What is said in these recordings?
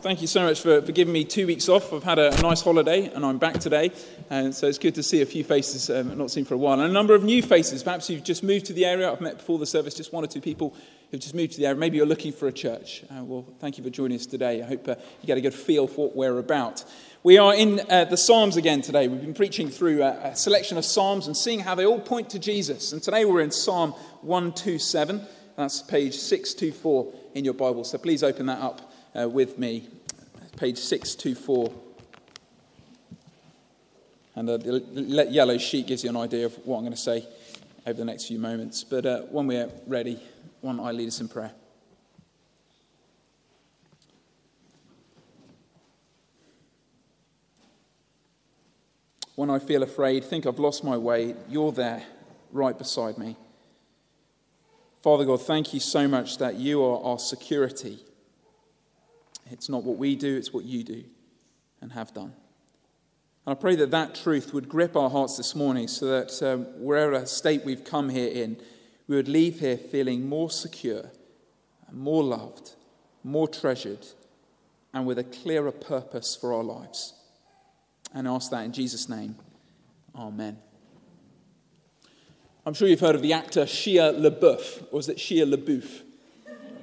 Thank you so much for, for giving me two weeks off. I've had a, a nice holiday and I'm back today. And so it's good to see a few faces um, not seen for a while. And a number of new faces. Perhaps you've just moved to the area. I've met before the service just one or two people who've just moved to the area. Maybe you're looking for a church. Uh, well, thank you for joining us today. I hope uh, you get a good feel for what we're about. We are in uh, the Psalms again today. We've been preaching through a, a, selection of Psalms and seeing how they all point to Jesus. And today we're in Psalm 127. That's page 624 in your Bible. So please open that up uh, with me page 624. And the yellow sheet gives you an idea of what I'm going to say over the next few moments. But uh, when we're ready, don't I lead us in prayer? When I feel afraid, think I've lost my way, you're there, right beside me. Father God, thank you so much that you are our security. It's not what we do, it's what you do and have done. And I pray that that truth would grip our hearts this morning so that um, wherever state we've come here in, we would leave here feeling more secure, more loved, more treasured, and with a clearer purpose for our lives. And I ask that in Jesus' name. Amen. I'm sure you've heard of the actor Shia LaBeouf, or is it Shia LaBeouf?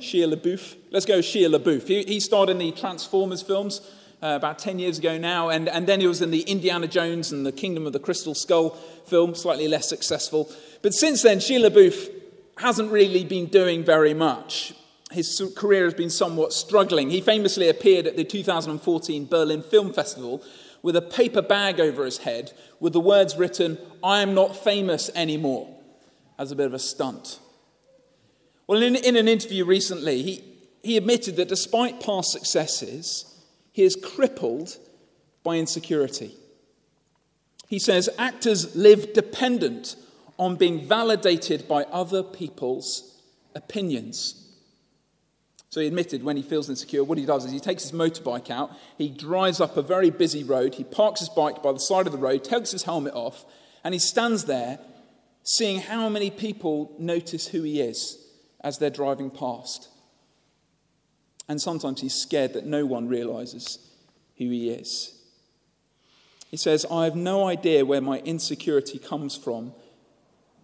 Shia LaBeouf. Let's go Shia LaBeouf. He, he starred in the Transformers films uh, about 10 years ago now, and, and then he was in the Indiana Jones and the Kingdom of the Crystal Skull film, slightly less successful. But since then, Shia LaBeouf hasn't really been doing very much. His career has been somewhat struggling. He famously appeared at the 2014 Berlin Film Festival with a paper bag over his head with the words written, I am not famous anymore, as a bit of a stunt. Well, in, in an interview recently, he, he admitted that despite past successes, he is crippled by insecurity. He says actors live dependent on being validated by other people's opinions. So he admitted when he feels insecure, what he does is he takes his motorbike out, he drives up a very busy road, he parks his bike by the side of the road, takes his helmet off, and he stands there seeing how many people notice who he is as they're driving past. And sometimes he's scared that no one realizes who he is. He says, I have no idea where my insecurity comes from,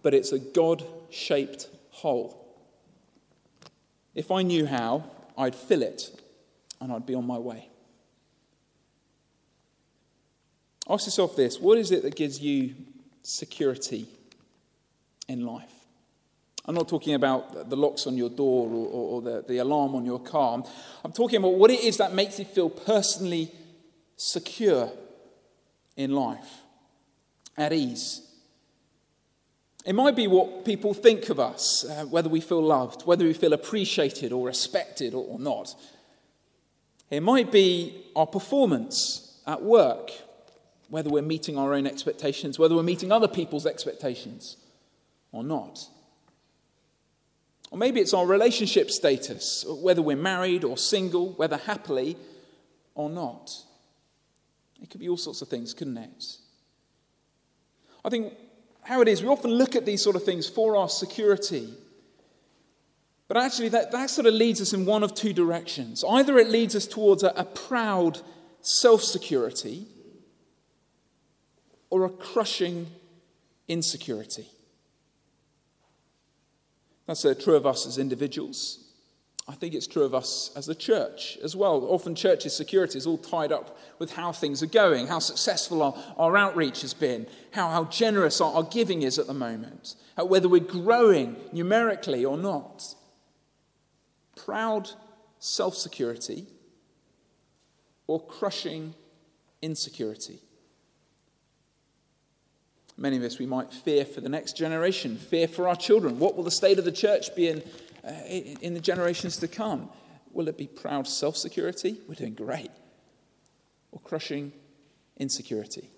but it's a God shaped hole. If I knew how, I'd fill it and I'd be on my way. Ask yourself this what is it that gives you security in life? I'm not talking about the locks on your door or, or, or the, the alarm on your car. I'm talking about what it is that makes you feel personally secure in life, at ease. It might be what people think of us, uh, whether we feel loved, whether we feel appreciated or respected or, or not. It might be our performance at work, whether we're meeting our own expectations, whether we're meeting other people's expectations or not. Or maybe it's our relationship status, whether we're married or single, whether happily or not. It could be all sorts of things, couldn't it? I think how it is, we often look at these sort of things for our security. But actually, that, that sort of leads us in one of two directions. Either it leads us towards a, a proud self security or a crushing insecurity. That's uh, true of us as individuals. I think it's true of us as a church as well. Often, church's security is all tied up with how things are going, how successful our, our outreach has been, how, how generous our, our giving is at the moment, whether we're growing numerically or not. Proud self security or crushing insecurity. Many of us, we might fear for the next generation, fear for our children. What will the state of the church be in, uh, in the generations to come? Will it be proud self security? We're doing great. Or crushing insecurity?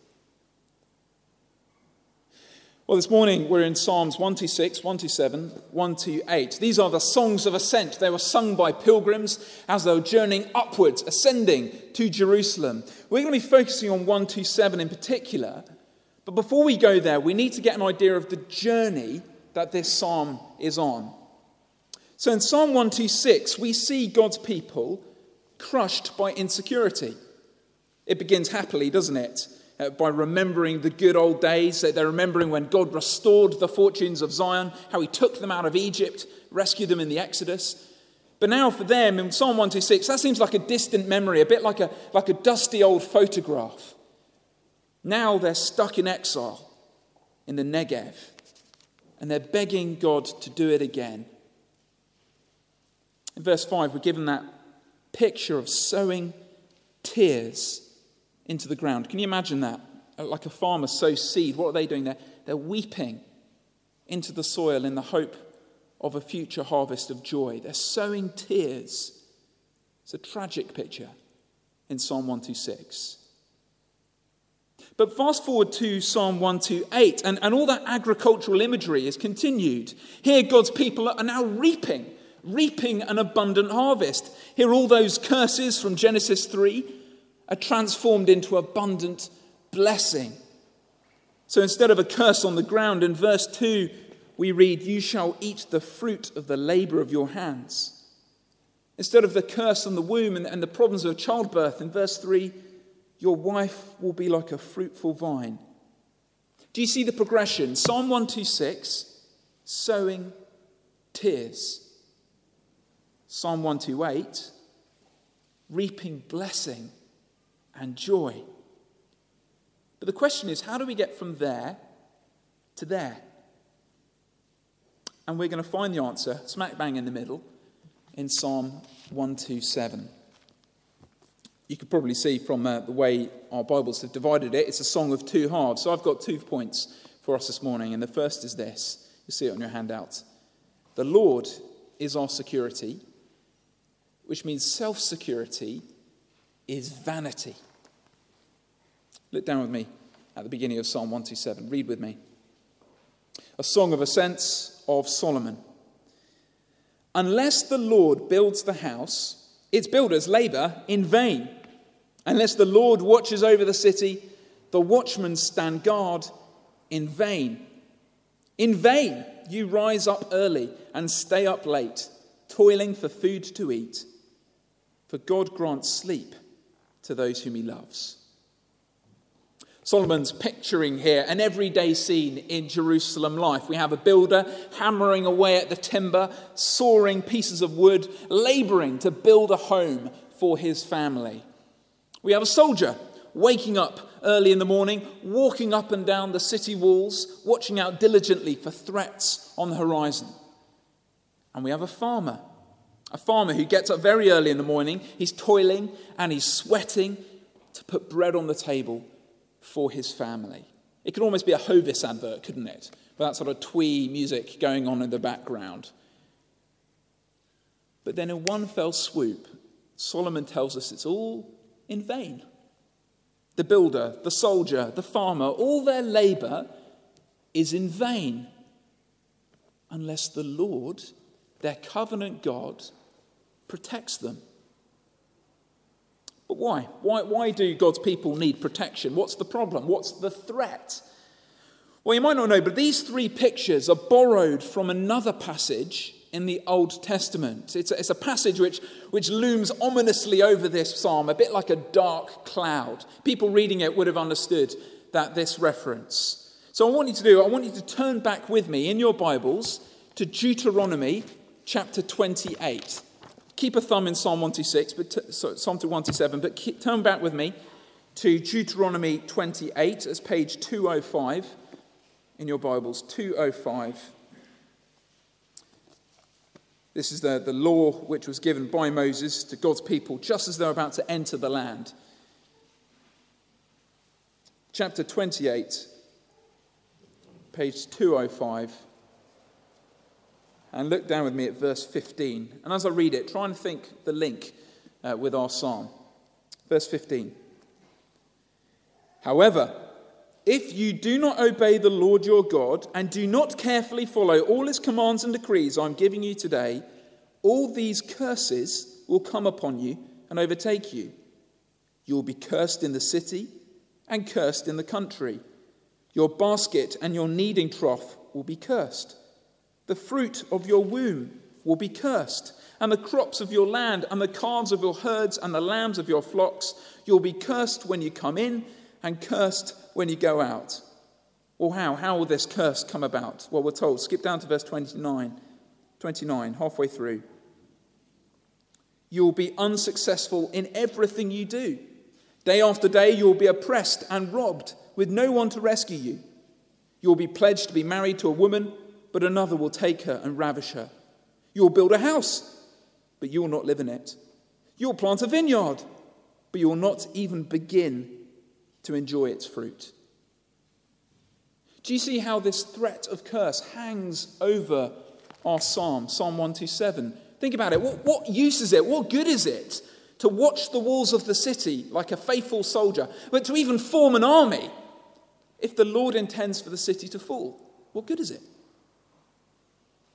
Well, this morning we're in Psalms 126, 127, 128. These are the songs of ascent. They were sung by pilgrims as they were journeying upwards, ascending to Jerusalem. We're going to be focusing on 127 in particular but before we go there, we need to get an idea of the journey that this psalm is on. So in Psalm 126, we see God's people crushed by insecurity. It begins happily, doesn't it? Uh, by remembering the good old days. that They're remembering when God restored the fortunes of Zion, how he took them out of Egypt, rescued them in the Exodus. But now for them, in Psalm 126, that seems like a distant memory, a bit like a, like a dusty old photograph. Now they're stuck in exile in the Negev, and they're begging God to do it again. In verse 5, we're given that picture of sowing tears into the ground. Can you imagine that? Uh, like a farmer sows seed. What are they doing there? They're weeping into the soil in the hope of a future harvest of joy. They're sowing tears. It's a tragic picture in Psalm 126. But fast forward to Psalm 128, and, and all that agricultural imagery is continued. Here, God's people are now reaping, reaping an abundant harvest. Here, all those curses from Genesis 3 are transformed into abundant blessing. So instead of a curse on the ground, in verse 2, we read, You shall eat the fruit of the labor of your hands. Instead of the curse on the womb and, and the problems of childbirth, in verse 3, your wife will be like a fruitful vine. Do you see the progression? Psalm 126, sowing tears. Psalm 128, reaping blessing and joy. But the question is how do we get from there to there? And we're going to find the answer smack bang in the middle in Psalm 127. You could probably see from uh, the way our Bibles have divided it, it's a song of two halves. So I've got two points for us this morning, and the first is this. You see it on your handout. The Lord is our security, which means self security is vanity. Look down with me at the beginning of Psalm 127. Read with me. A song of ascents of Solomon. Unless the Lord builds the house, its builders labor in vain. Unless the Lord watches over the city, the watchmen stand guard in vain. In vain you rise up early and stay up late, toiling for food to eat. For God grants sleep to those whom he loves. Solomon's picturing here an everyday scene in Jerusalem life. We have a builder hammering away at the timber, sawing pieces of wood, laboring to build a home for his family. We have a soldier waking up early in the morning, walking up and down the city walls, watching out diligently for threats on the horizon. And we have a farmer, a farmer who gets up very early in the morning, he's toiling and he's sweating to put bread on the table for his family. It could almost be a Hovis advert, couldn't it? With that sort of twee music going on in the background. But then, in one fell swoop, Solomon tells us it's all in vain. The builder, the soldier, the farmer, all their labor is in vain unless the Lord, their covenant God, protects them. But why? why? Why do God's people need protection? What's the problem? What's the threat? Well, you might not know, but these three pictures are borrowed from another passage in the Old Testament. It's a, it's a passage which, which looms ominously over this psalm, a bit like a dark cloud. People reading it would have understood that this reference. So, I want you to do, I want you to turn back with me in your Bibles to Deuteronomy chapter 28. Keep a thumb in Psalm 126, but t- sorry, Psalm 127, but keep, turn back with me to Deuteronomy 28 as page 205 in your Bibles. 205. This is the, the law which was given by Moses to God's people just as they're about to enter the land. Chapter 28, page 205 and look down with me at verse 15. And as I read it, try and think the link uh, with our psalm. Verse 15. However, if you do not obey the Lord your God and do not carefully follow all his commands and decrees I'm giving you today, all these curses will come upon you and overtake you. You will be cursed in the city and cursed in the country. Your basket and your kneading trough will be cursed. The fruit of your womb will be cursed, and the crops of your land, and the calves of your herds, and the lambs of your flocks. You'll be cursed when you come in, and cursed when you go out. Well, how? How will this curse come about? Well, we're told. Skip down to verse 29, 29 halfway through. You'll be unsuccessful in everything you do. Day after day, you'll be oppressed and robbed, with no one to rescue you. You'll be pledged to be married to a woman, but another will take her and ravish her. You'll build a house, but you will not live in it. You'll plant a vineyard, but you will not even begin to enjoy its fruit. Do you see how this threat of curse hangs over our psalm, Psalm 127? Think about it. What, what use is it? What good is it to watch the walls of the city like a faithful soldier, but to even form an army if the Lord intends for the city to fall? What good is it?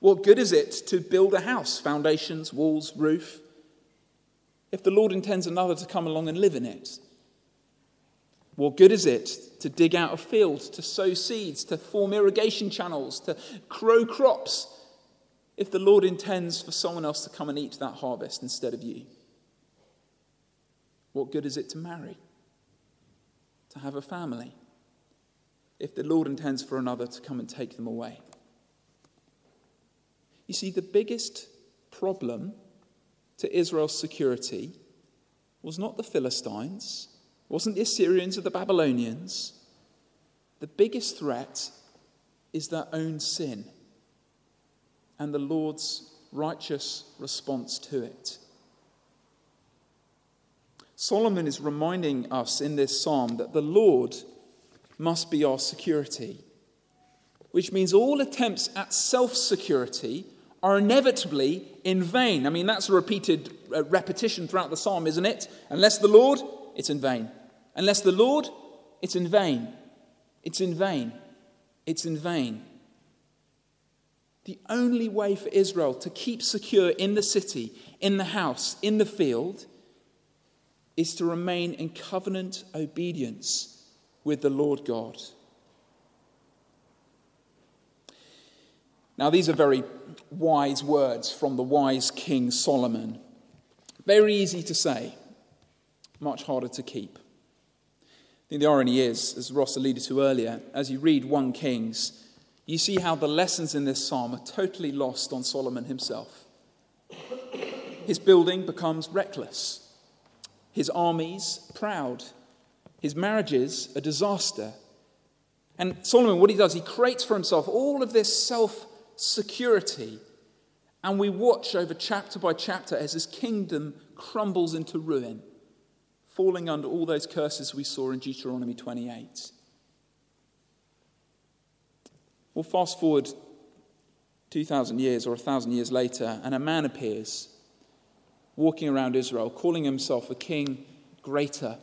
What good is it to build a house, foundations, walls, roof, if the Lord intends another to come along and live in it? What good is it to dig out a field, to sow seeds, to form irrigation channels, to grow crops, if the Lord intends for someone else to come and eat that harvest instead of you? What good is it to marry, to have a family, if the Lord intends for another to come and take them away? You see, the biggest problem to Israel's security was not the Philistines, wasn't the Assyrians or the Babylonians. The biggest threat is their own sin and the Lord's righteous response to it. Solomon is reminding us in this psalm that the Lord must be our security, which means all attempts at self security are inevitably in vain. I mean, that's a repeated uh, repetition throughout the psalm, isn't it? Unless the Lord, it's in vain. Unless the Lord, it's in vain. It's in vain. It's in vain. The only way for Israel to keep secure in the city, in the house, in the field, is to remain in covenant obedience with the Lord God. Now, these are very wise words from the wise King Solomon. Very easy to say, much harder to keep. I think the irony is, as Ross alluded to earlier, as you read 1 Kings, you see how the lessons in this psalm are totally lost on Solomon himself. His building becomes reckless, his armies proud, his marriages a disaster. And Solomon, what he does, he creates for himself all of this self security. And we watch over chapter by chapter as his kingdom crumbles into ruin, falling under all those curses we saw in Deuteronomy 28. Well, fast forward 2,000 years or 1,000 years later, and a man appears walking around Israel, calling himself a king greater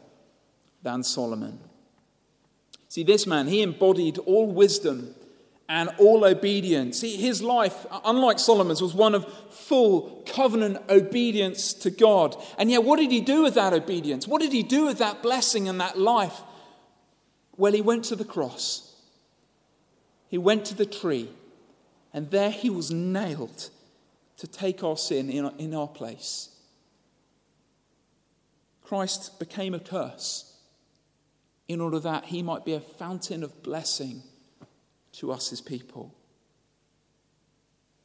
than Solomon. See, this man, he embodied all wisdom and all obedience. His life, unlike Solomon's, was one of full covenant obedience to God. And yet, what did he do with that obedience? What did he do with that blessing and that life? Well, he went to the cross, he went to the tree, and there he was nailed to take our sin in our place. Christ became a curse in order that he might be a fountain of blessing to us, his people.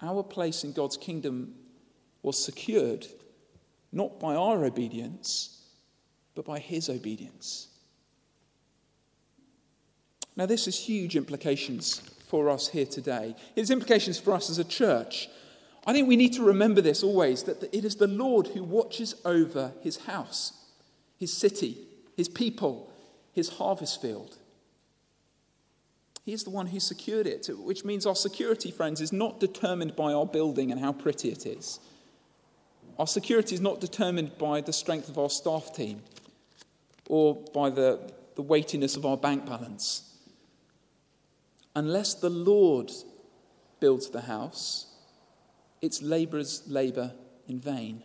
Our place in God's kingdom was secured not by our obedience, but by his obedience. Now, this has huge implications for us here today. It has implications for us as a church. I think we need to remember this always that it is the Lord who watches over his house, his city, his people, his harvest field. He's the one who secured it, which means our security, friends, is not determined by our building and how pretty it is. Our security is not determined by the strength of our staff team or by the, the weightiness of our bank balance. Unless the Lord builds the house, it's labourers labour in vain.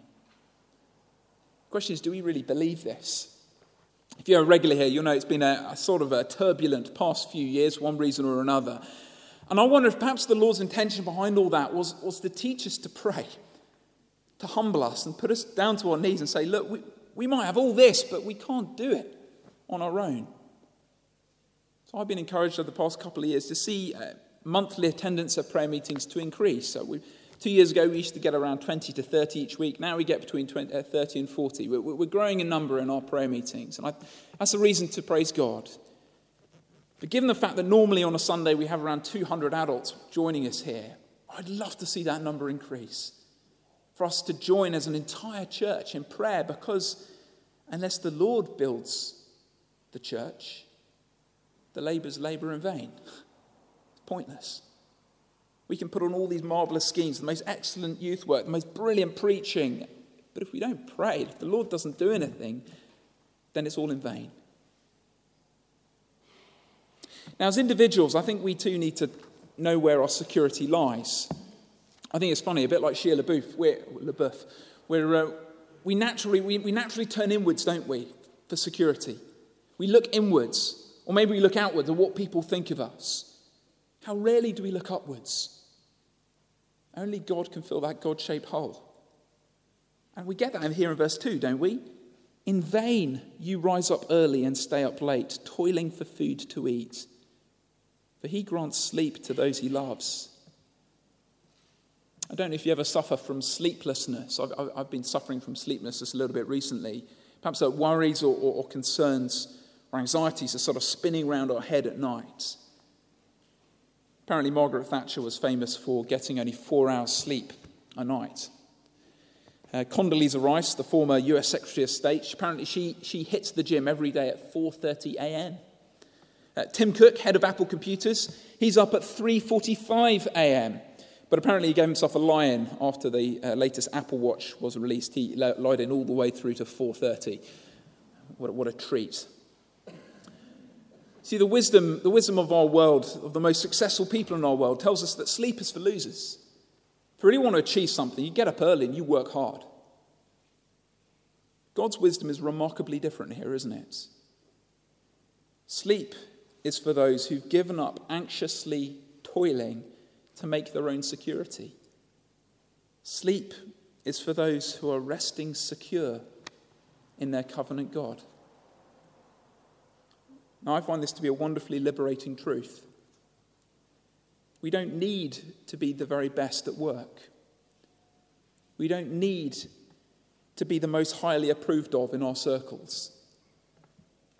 The question is do we really believe this? If you're a regular here, you'll know it's been a, a sort of a turbulent past few years, one reason or another. And I wonder if perhaps the Lord's intention behind all that was, was to teach us to pray. to humble us and put us down to our knees and say, Look, we, we might have all this, but we can't do it on our own. So I've been encouraged over the past couple of years to see uh, monthly attendance at prayer meetings to increase. So we, two years ago, we used to get around 20 to 30 each week. Now we get between 20, uh, 30 and 40. We're, we're, growing in number in our prayer meetings. And I, that's a reason to praise God. But given the fact that normally on a Sunday we have around 200 adults joining us here, I'd love to see that number increase. For us to join as an entire church in prayer because unless the Lord builds the church, the labourers labour in vain. It's pointless. We can put on all these marvellous schemes, the most excellent youth work, the most brilliant preaching, but if we don't pray, if the Lord doesn't do anything, then it's all in vain. Now, as individuals, I think we too need to know where our security lies. I think it's funny, a bit like Shia LaBeouf. We're, LaBeouf, we're, uh, we, naturally, we, we naturally turn inwards, don't we, for security. We look inwards or maybe we look outwards at what people think of us. How rarely do we look upwards? Only God can fill that God shaped hole. And we get that here in verse 2, don't we? In vain you rise up early and stay up late, toiling for food to eat. For he grants sleep to those he loves. I don't know if you ever suffer from sleeplessness. I've, I've been suffering from sleeplessness a little bit recently. Perhaps our worries or, or, or concerns our anxieties are sort of spinning around our head at night. Apparently, Margaret Thatcher was famous for getting only four hours sleep a night. Uh, Condoleezza Rice, the former US Secretary of State, apparently she, she hits the gym every day at 4.30 a.m. Uh, Tim Cook, head of Apple Computers, he's up at 3.45 a.m. But apparently he gave himself a lie-in after the uh, latest Apple Watch was released. He lied in all the way through to 4.30. What, what a treat. See, the wisdom, the wisdom of our world, of the most successful people in our world, tells us that sleep is for losers. If you really want to achieve something, you get up early and you work hard. God's wisdom is remarkably different here, isn't it? Sleep is for those who've given up anxiously toiling to make their own security. Sleep is for those who are resting secure in their covenant God. Now, I find this to be a wonderfully liberating truth. We don't need to be the very best at work. We don't need to be the most highly approved of in our circles.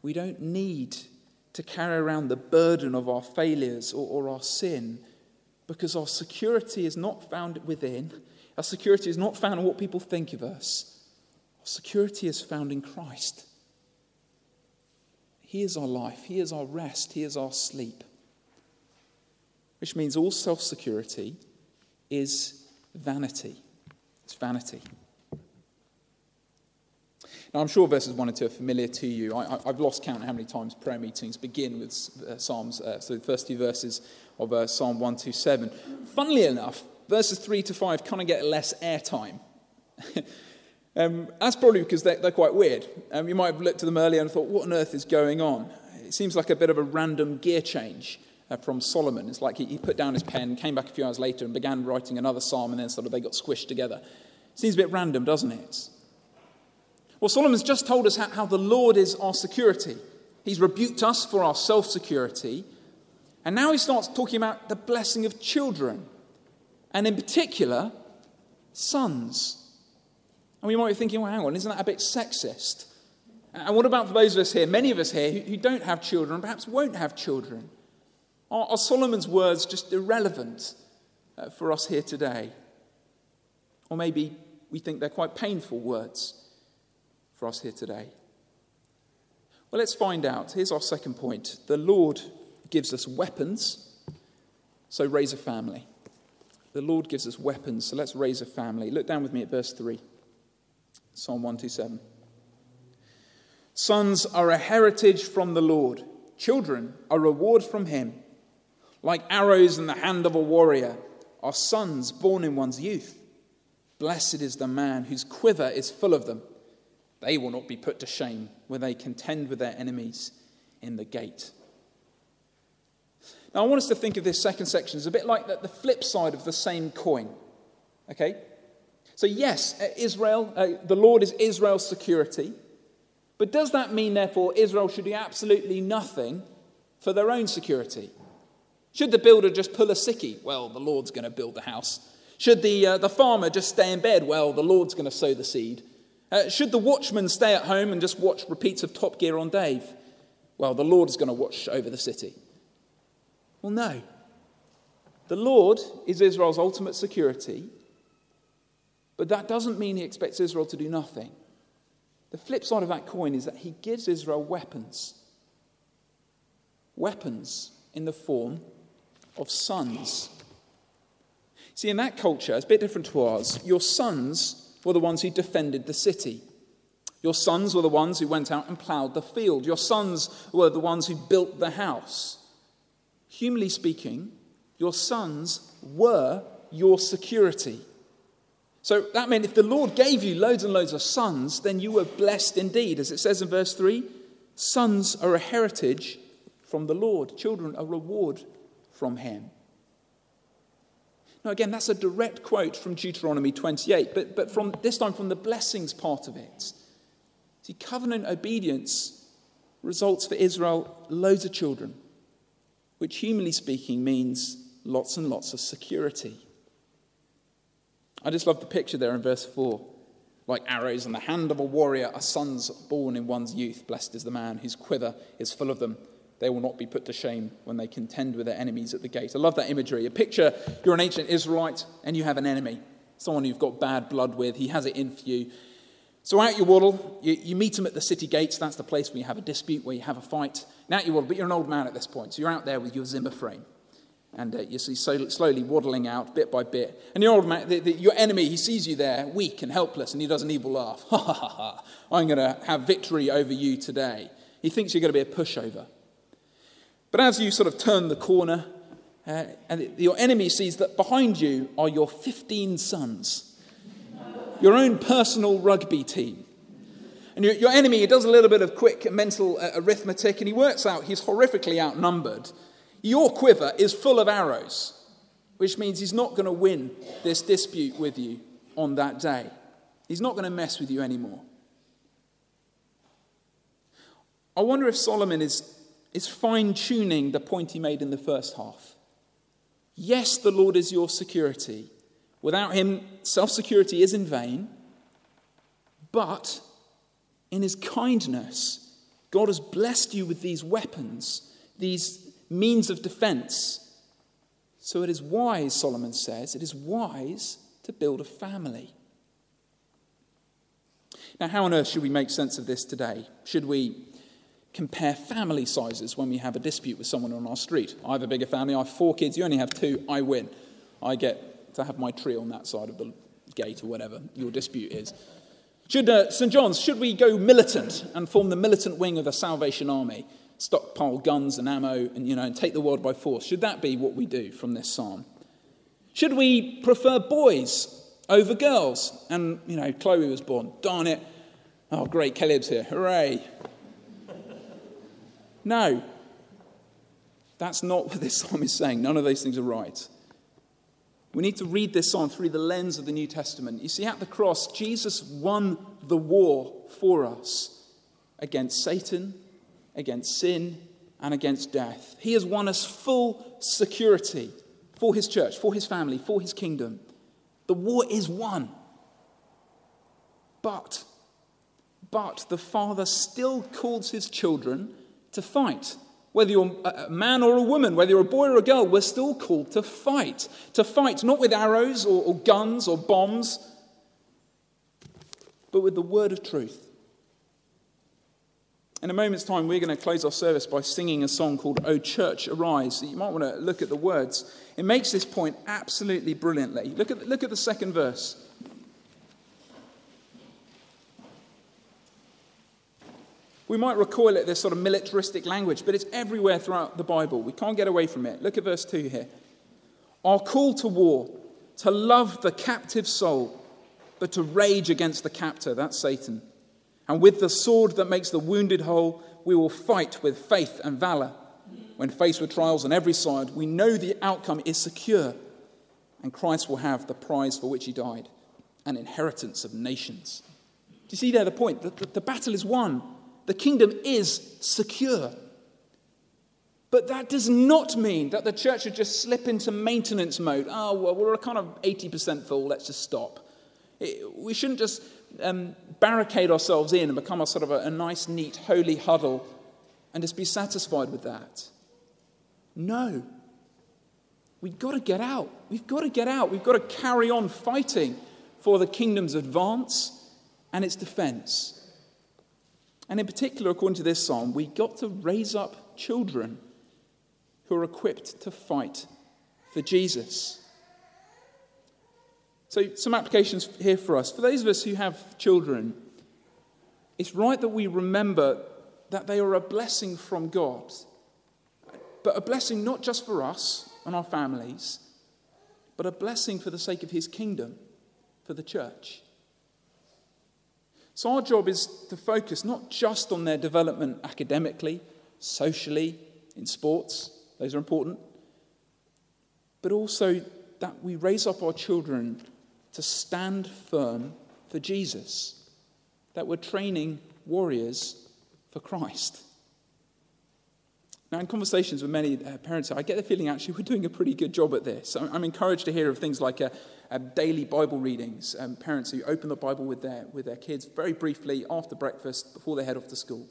We don't need to carry around the burden of our failures or, or, our sin because our security is not found within. Our security is not found in what people think of us. Our security is found in Christ. He is our life, He is our rest, He is our sleep. Which means all self security is vanity. It's vanity. Now, I'm sure verses 1 and 2 are familiar to you. I, have lost count how many times prayer meetings begin with uh, Psalms, uh, so the first two verses of uh, Psalm 127. Funnily enough, verses 3 to 5 kind of get less airtime. Um, that's probably because they're, they're quite weird. Um, you might have looked at them earlier and thought, what on earth is going on? It seems like a bit of a random gear change uh, from Solomon. It's like he, he, put down his pen, came back a few hours later, and began writing another psalm, and then sort of they got squished together. Seems a bit random, doesn't it? Well, Solomon's just told us how, how the Lord is our security. He's rebuked us for our self security. And now he starts talking about the blessing of children, and in particular, sons. And we might be thinking, well, hang on, isn't that a bit sexist? And what about for those of us here, many of us here, who, who don't have children, perhaps won't have children? Are, are Solomon's words just irrelevant uh, for us here today? Or maybe we think they're quite painful words for us here today. Well, let's find out. Here's our second point the Lord gives us weapons, so raise a family. The Lord gives us weapons, so let's raise a family. Look down with me at verse 3. Psalm 127. Sons are a heritage from the Lord, children a reward from him. Like arrows in the hand of a warrior are sons born in one's youth. Blessed is the man whose quiver is full of them. They will not be put to shame when they contend with their enemies in the gate. Now, I want us to think of this second section as a bit like the flip side of the same coin. Okay? So, yes, uh, Israel, uh, the Lord is Israel's security. But does that mean, therefore, Israel should do absolutely nothing for their own security? Should the builder just pull a sickie? Well, the Lord's going to build the house. Should the, uh, the farmer just stay in bed? Well, the Lord's going to sow the seed. Uh, should the watchman stay at home and just watch repeats of Top Gear on Dave? Well, the Lord is going to watch over the city. Well, no. The Lord is Israel's ultimate security, but that doesn't mean he expects Israel to do nothing. The flip side of that coin is that he gives Israel weapons. Weapons in the form of sons. See, in that culture, it's a bit different to ours. Your sons were the ones who defended the city. Your sons were the ones who went out and ploughed the field. Your sons were the ones who built the house. Humanly speaking, your sons were your security. So that meant if the Lord gave you loads and loads of sons, then you were blessed indeed. As it says in verse 3 sons are a heritage from the Lord, children a reward from Him. Now, again, that's a direct quote from Deuteronomy 28, but, but from this time from the blessings part of it. See, covenant obedience results for Israel loads of children, which, humanly speaking, means lots and lots of security. I just love the picture there in verse 4. Like arrows in the hand of a warrior are sons born in one's youth. Blessed is the man whose quiver is full of them. They will not be put to shame when they contend with their enemies at the gate. I love that imagery. A picture you're an ancient Israelite and you have an enemy, someone you've got bad blood with. He has it in for you. So out you waddle, you, you meet him at the city gates. That's the place where you have a dispute, where you have a fight. Out you waddle, but you're an old man at this point. So you're out there with your Zimmer frame. And uh, you see so, slowly waddling out bit by bit. And your old man, the, the, your enemy, he sees you there, weak and helpless, and he does an evil laugh. Ha ha ha ha. I'm going to have victory over you today. He thinks you're going to be a pushover. But as you sort of turn the corner, uh, and your enemy sees that behind you are your 15 sons your own personal rugby team. And your, your enemy he does a little bit of quick mental uh, arithmetic and he works out he's horrifically outnumbered. Your quiver is full of arrows, which means he's not going to win this dispute with you on that day. He's not going to mess with you anymore. I wonder if Solomon is, is fine tuning the point he made in the first half. Yes, the Lord is your security, Without him, self security is in vain. But in his kindness, God has blessed you with these weapons, these means of defense. So it is wise, Solomon says, it is wise to build a family. Now, how on earth should we make sense of this today? Should we compare family sizes when we have a dispute with someone on our street? I have a bigger family, I have four kids, you only have two, I win. I get to have my tree on that side of the gate or whatever your dispute is. Should uh, St. John's, should we go militant and form the militant wing of the Salvation Army, stockpile guns and ammo and, you know, and take the world by force? Should that be what we do from this psalm? Should we prefer boys over girls? And, you know, Chloe was born. Darn it. Oh, great, Caleb's here. Hooray. No. That's not what this psalm is saying. None of those things are right. We need to read this on through the lens of the New Testament. You see, at the cross, Jesus won the war for us against Satan, against sin, and against death. He has won us full security for his church, for his family, for his kingdom. The war is won. But, but the Father still calls his children to fight. Whether you're a man or a woman, whether you're a boy or a girl, we're still called to fight. To fight not with arrows or, or guns or bombs, but with the word of truth. In a moment's time, we're going to close our service by singing a song called O Church Arise. You might want to look at the words. It makes this point absolutely brilliantly. Look at, look at the second verse. We might recoil at this sort of militaristic language, but it's everywhere throughout the Bible. We can't get away from it. Look at verse 2 here. Our call to war, to love the captive soul, but to rage against the captor, that's Satan. And with the sword that makes the wounded whole, we will fight with faith and valor. When faced with trials on every side, we know the outcome is secure, and Christ will have the prize for which he died. an inheritance of nations. Do you see there the point? The, the, the battle is won, the kingdom is secure. But that does not mean that the church should just slip into maintenance mode. Oh, well, we're kind of 80% full, let's just stop. It, we shouldn't just um, barricade ourselves in and become a sort of a, a nice, neat, holy huddle and just be satisfied with that. No. We've got to get out. We've got to get out. We've got to carry on fighting for the kingdom's advance and its defense. And in particular, according to this psalm, we've got to raise up children who are equipped to fight for Jesus. So, some applications here for us. For those of us who have children, it's right that we remember that they are a blessing from God, but a blessing not just for us and our families, but a blessing for the sake of His kingdom, for the church. So, our job is to focus not just on their development academically, socially, in sports, those are important, but also that we raise up our children to stand firm for Jesus, that we're training warriors for Christ. Now, in conversations with many uh, parents, I get the feeling actually we're doing a pretty good job at this. I'm, I'm encouraged to hear of things like uh, uh, daily Bible readings, um, parents who open the Bible with their, with their kids very briefly after breakfast before they head off to school.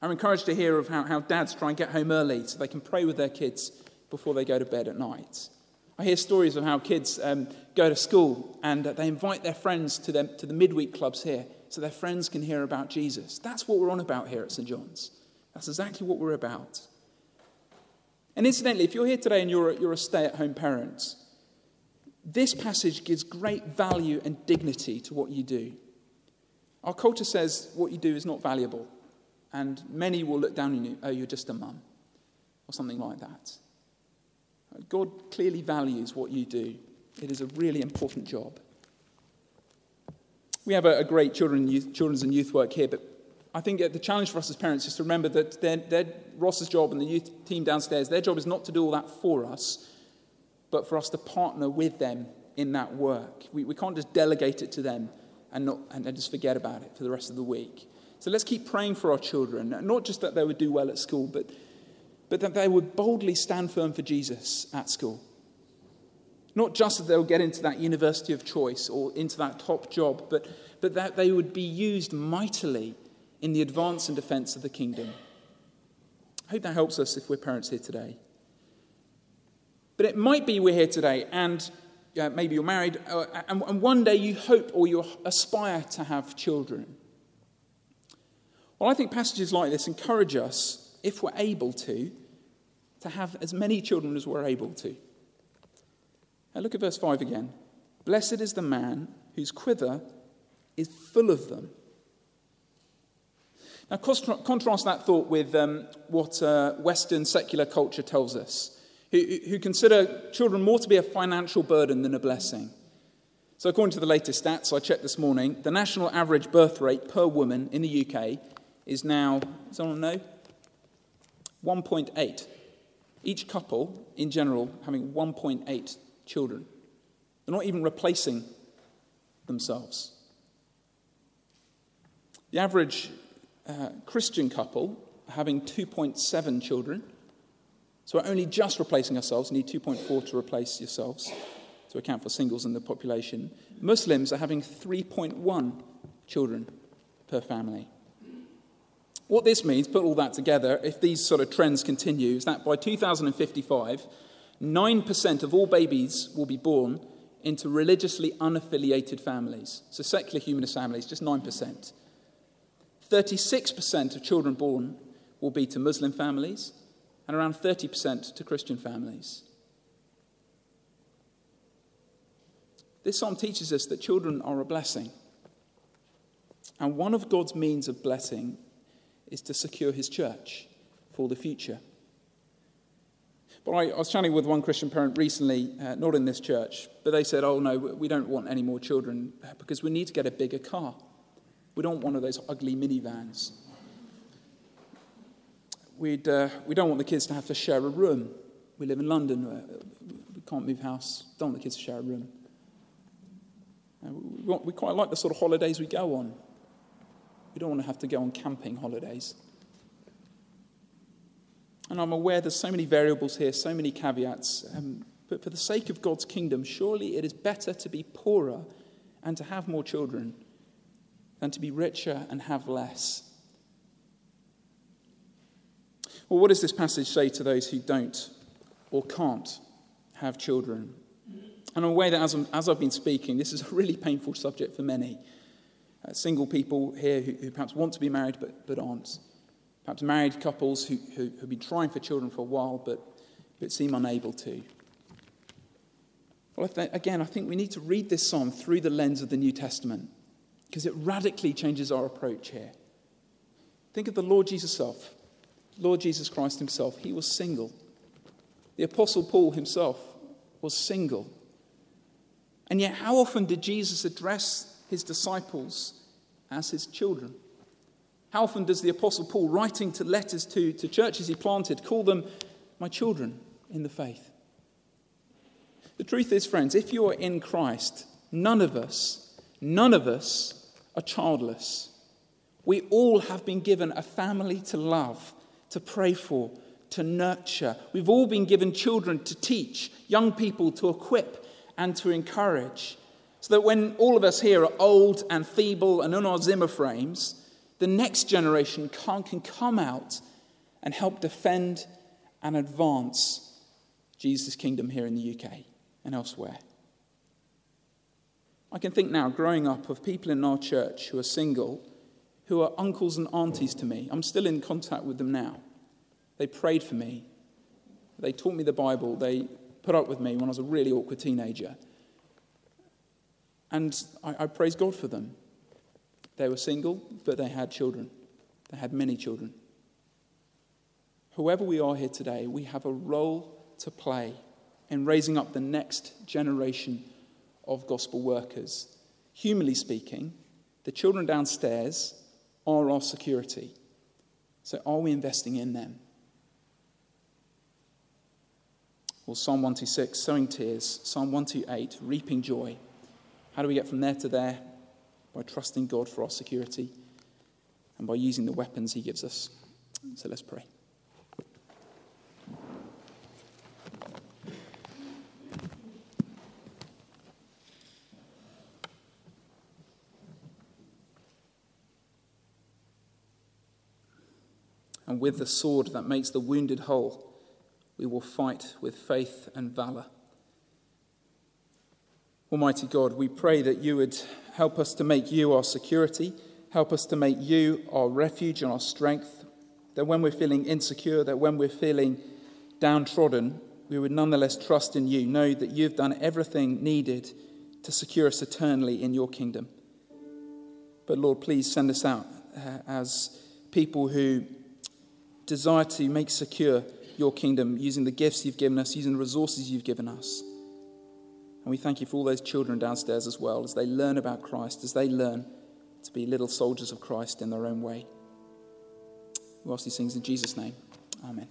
I'm encouraged to hear of how, how dads try and get home early so they can pray with their kids before they go to bed at night. I hear stories of how kids um, go to school and uh, they invite their friends to, them, to the midweek clubs here so their friends can hear about Jesus. That's what we're on about here at St. John's. That's exactly what we're about. And incidentally, if you're here today and you're you're a stay at home parent, this passage gives great value and dignity to what you do. Our culture says what you do is not valuable, and many will look down on you, oh, you're just a mum, or something like that. God clearly values what you do. It is a really important job. We have a, a great children youth, children's and youth work here, but I think the challenge for us as parents is to remember that Ross's job and the youth team downstairs, their job is not to do all that for us, but for us to partner with them in that work. We, we can't just delegate it to them and, not, and just forget about it for the rest of the week. So let's keep praying for our children, not just that they would do well at school, but but that they would boldly stand firm for Jesus at school. Not just that they'll get into that university of choice or into that top job, but, but that they would be used mightily in the advance and defense of the kingdom. I hope that helps us if we're parents here today. But it might be we're here today and maybe you're married, uh, and, and one day you hope or you aspire to have children. Well, I think passages like this encourage us, if we're able to, to have as many children as we're able to. Now look at verse 5 again. Blessed is the man whose quiver is full of them. Now, contrast that thought with um, what uh, Western secular culture tells us, who, who consider children more to be a financial burden than a blessing. So, according to the latest stats I checked this morning, the national average birth rate per woman in the UK is now, anyone know? 1.8. Each couple, in general, having 1.8 children. They're not even replacing themselves. The average uh, Christian couple having 2.7 children. So we're only just replacing ourselves, need 2.4 to replace yourselves to account for singles in the population. Muslims are having 3.1 children per family. What this means, put all that together, if these sort of trends continue, is that by 2055, 9% of all babies will be born into religiously unaffiliated families. So secular humanist families, just 9%. 36% of children born will be to Muslim families, and around 30% to Christian families. This psalm teaches us that children are a blessing. And one of God's means of blessing is to secure his church for the future. But I, I was chatting with one Christian parent recently, uh, not in this church, but they said, Oh, no, we don't want any more children because we need to get a bigger car. We don't want one of those ugly minivans. We'd, uh, we don't want the kids to have to share a room. We live in London, we can't move house, don't want the kids to share a room. Uh, we, we quite like the sort of holidays we go on. We don't want to have to go on camping holidays. And I'm aware there's so many variables here, so many caveats. Um, but for the sake of God's kingdom, surely it is better to be poorer and to have more children than to be richer and have less. Well, what does this passage say to those who don't or can't have children? And I'm aware that as, i as I've been speaking, this is a really painful subject for many. Uh, single people here who, who, perhaps want to be married but, but aren't. Perhaps married couples who, who, who've been trying for children for a while but, but seem unable to. Well, again, I think we need to read this psalm through the lens of the New Testament because it radically changes our approach here. Think of the Lord Jesus himself, Lord Jesus Christ himself. He was single. The Apostle Paul himself was single. And yet, how often did Jesus address his disciples as his children? How often does the Apostle Paul, writing to letters to, to churches he planted, call them my children in the faith? The truth is, friends, if you are in Christ, none of us, none of us are childless. We all have been given a family to love, to pray for, to nurture. We've all been given children to teach, young people to equip and to encourage. So that when all of us here are old and feeble and on our Zimmer frames, the next generation can, can come out and help defend and advance Jesus' kingdom here in the UK and elsewhere. I can think now, growing up, of people in our church who are single, who are uncles and aunties to me. I'm still in contact with them now. They prayed for me, they taught me the Bible, they put up with me when I was a really awkward teenager. And I, I praise God for them. They were single, but they had children. They had many children. Whoever we are here today, we have a role to play in raising up the next generation of gospel workers. Humanly speaking, the children downstairs are our security. So, are we investing in them? Well, Psalm 126, sowing tears. Psalm 128, reaping joy. How do we get from there to there? By trusting God for our security and by using the weapons He gives us. So let's pray. and with the sword that makes the wounded whole, we will fight with faith and valor. Almighty God, we pray that you would help us to make you our security, help us to make you our refuge and our strength, that when we're feeling insecure, that when we're feeling downtrodden, we would nonetheless trust in you, know that you've done everything needed to secure us eternally in your kingdom. But Lord, please send us out uh, as people who desire to make secure your kingdom using the gifts you've given us, using the resources you've given us. And we thank you for all those children downstairs as well, as they learn about Christ, as they learn to be little soldiers of Christ in their own way. We ask these things in Jesus' name. Amen.